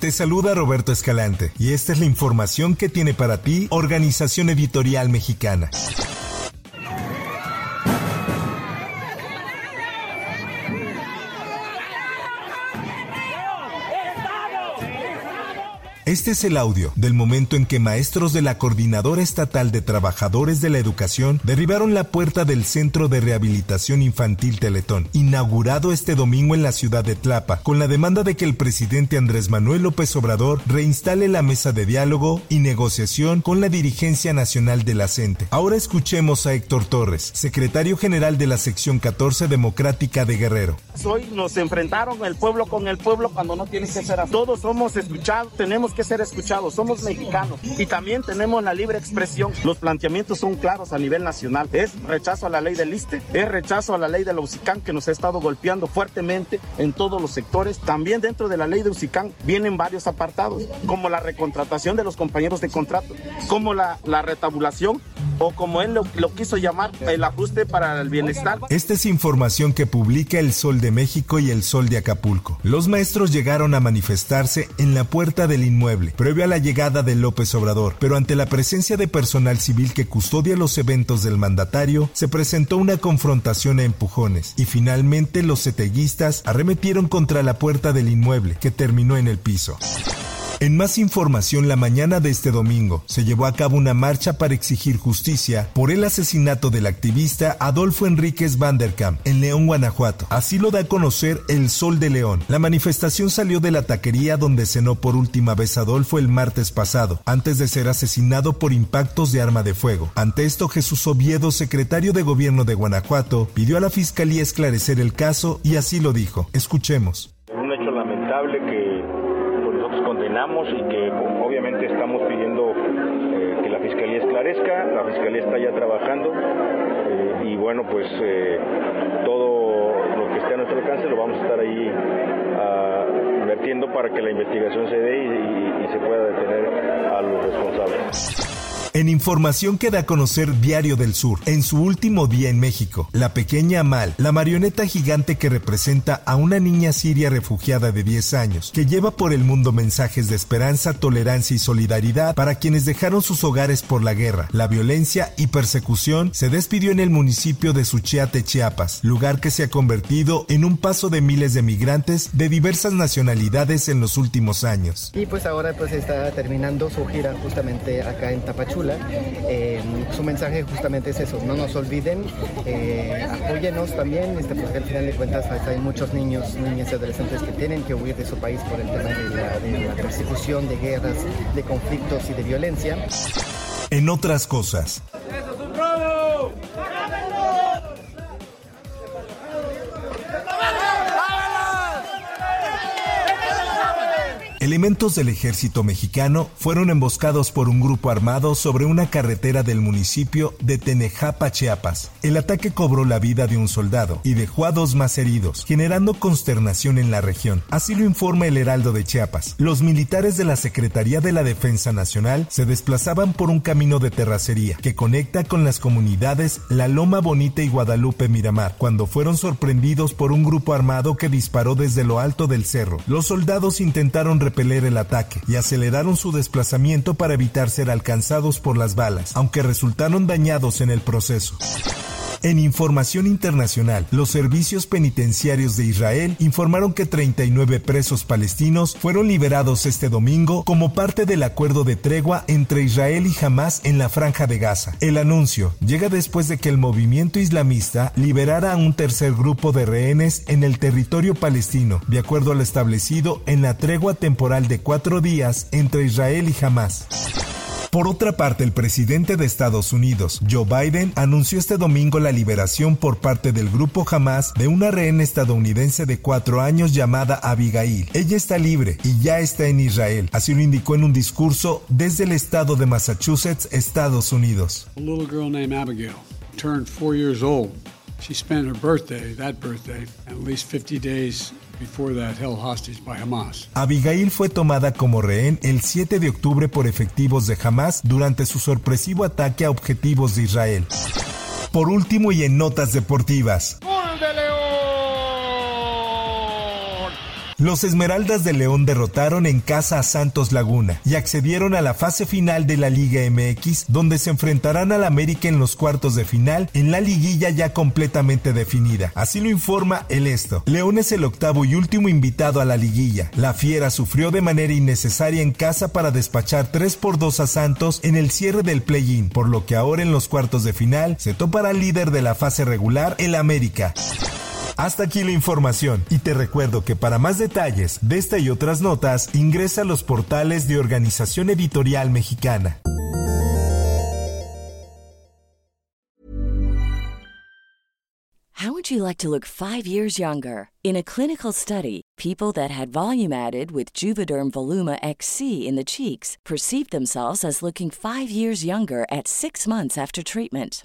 Te saluda Roberto Escalante y esta es la información que tiene para ti Organización Editorial Mexicana. Este es el audio del momento en que maestros de la Coordinadora Estatal de Trabajadores de la Educación derribaron la puerta del Centro de Rehabilitación Infantil Teletón, inaugurado este domingo en la ciudad de Tlapa, con la demanda de que el presidente Andrés Manuel López Obrador reinstale la mesa de diálogo y negociación con la dirigencia nacional de la CENTE. Ahora escuchemos a Héctor Torres, secretario general de la sección 14 Democrática de Guerrero. Hoy nos enfrentaron el pueblo con el pueblo cuando no tiene que ser así. Todos somos escuchados, tenemos que ser escuchados, somos mexicanos y también tenemos la libre expresión. Los planteamientos son claros a nivel nacional. Es rechazo a la ley del ISTE, es rechazo a la ley de la UCICAN que nos ha estado golpeando fuertemente en todos los sectores. También dentro de la ley de UCICAN vienen varios apartados, como la recontratación de los compañeros de contrato, como la, la retabulación o como él lo, lo, quiso llamar, el ajuste para el bienestar. Esta es información que publica El Sol de México y El Sol de Acapulco. Los maestros llegaron a manifestarse en la puerta del inmueble, previo a la llegada de López Obrador, pero ante la presencia de personal civil que custodia los eventos del mandatario, se presentó una confrontación a empujones y finalmente los seteguistas arremetieron contra la puerta del inmueble, que terminó en el piso. En más información, la mañana de este domingo se llevó a cabo una marcha para exigir justicia por el asesinato del activista Adolfo Enríquez Vanderkamp en León, Guanajuato. Así lo da a conocer El Sol de León. La manifestación salió de la taquería donde cenó por última vez Adolfo el martes pasado, antes de ser asesinado por impactos de arma de fuego. Ante esto, Jesús Oviedo, secretario de Gobierno de Guanajuato, pidió a la Fiscalía esclarecer el caso y así lo dijo. Escuchemos. Un hecho lamentable que condenamos y que obviamente estamos pidiendo eh, que la Fiscalía esclarezca, la Fiscalía está ya trabajando eh, y bueno, pues eh, todo lo que esté a nuestro alcance lo vamos a estar ahí uh, vertiendo para que la investigación se dé y se pueda detener a los responsables. En información que da a conocer Diario del Sur, en su último día en México, la pequeña Amal, la marioneta gigante que representa a una niña siria refugiada de 10 años, que lleva por el mundo mensajes de esperanza, tolerancia y solidaridad para quienes dejaron sus hogares por la guerra, la violencia y persecución, se despidió en el municipio de Suchiate, Chiapas, lugar que se ha convertido en un paso de miles de migrantes de diversas nacionalidades en los últimos años. Y pues ahora pues está terminando su gira justamente acá en Tapachula eh, su mensaje justamente es eso, no nos olviden, eh, apóyenos también, este, porque al final de cuentas pues, hay muchos niños, niñas y adolescentes que tienen que huir de su país por el tema de la, de la persecución, de guerras, de conflictos y de violencia. En otras cosas. Elementos del ejército mexicano fueron emboscados por un grupo armado sobre una carretera del municipio de Tenejapa, Chiapas. El ataque cobró la vida de un soldado y dejó a dos más heridos, generando consternación en la región. Así lo informa el Heraldo de Chiapas. Los militares de la Secretaría de la Defensa Nacional se desplazaban por un camino de terracería que conecta con las comunidades La Loma Bonita y Guadalupe Miramar, cuando fueron sorprendidos por un grupo armado que disparó desde lo alto del cerro. Los soldados intentaron repeler el ataque y aceleraron su desplazamiento para evitar ser alcanzados por las balas, aunque resultaron dañados en el proceso. En información internacional, los servicios penitenciarios de Israel informaron que 39 presos palestinos fueron liberados este domingo como parte del acuerdo de tregua entre Israel y Hamas en la franja de Gaza. El anuncio llega después de que el movimiento islamista liberara a un tercer grupo de rehenes en el territorio palestino, de acuerdo al establecido en la tregua temporal de cuatro días entre Israel y Hamas. Por otra parte, el presidente de Estados Unidos, Joe Biden, anunció este domingo la liberación por parte del grupo Hamas de una rehén estadounidense de cuatro años llamada Abigail. Ella está libre y ya está en Israel, así lo indicó en un discurso desde el estado de Massachusetts, Estados Unidos. A little girl named Abigail turned four years old. She spent her birthday, that birthday, at least 50 days Abigail fue tomada como rehén el 7 de octubre por efectivos de Hamas durante su sorpresivo ataque a objetivos de Israel. Por último y en notas deportivas. Los Esmeraldas de León derrotaron en casa a Santos Laguna y accedieron a la fase final de la Liga MX, donde se enfrentarán al América en los cuartos de final en la liguilla ya completamente definida. Así lo informa el Esto. León es el octavo y último invitado a la liguilla. La Fiera sufrió de manera innecesaria en casa para despachar 3 por 2 a Santos en el cierre del play-in, por lo que ahora en los cuartos de final se topará al líder de la fase regular, el América. Hasta aquí la información y te recuerdo que para más detalles de esta y otras notas ingresa a los portales de Organización Editorial Mexicana. How would you like to look 5 years younger? In a clinical study, people that had volume added with Juvederm Voluma XC in the cheeks perceived themselves as looking 5 years younger at 6 months after treatment.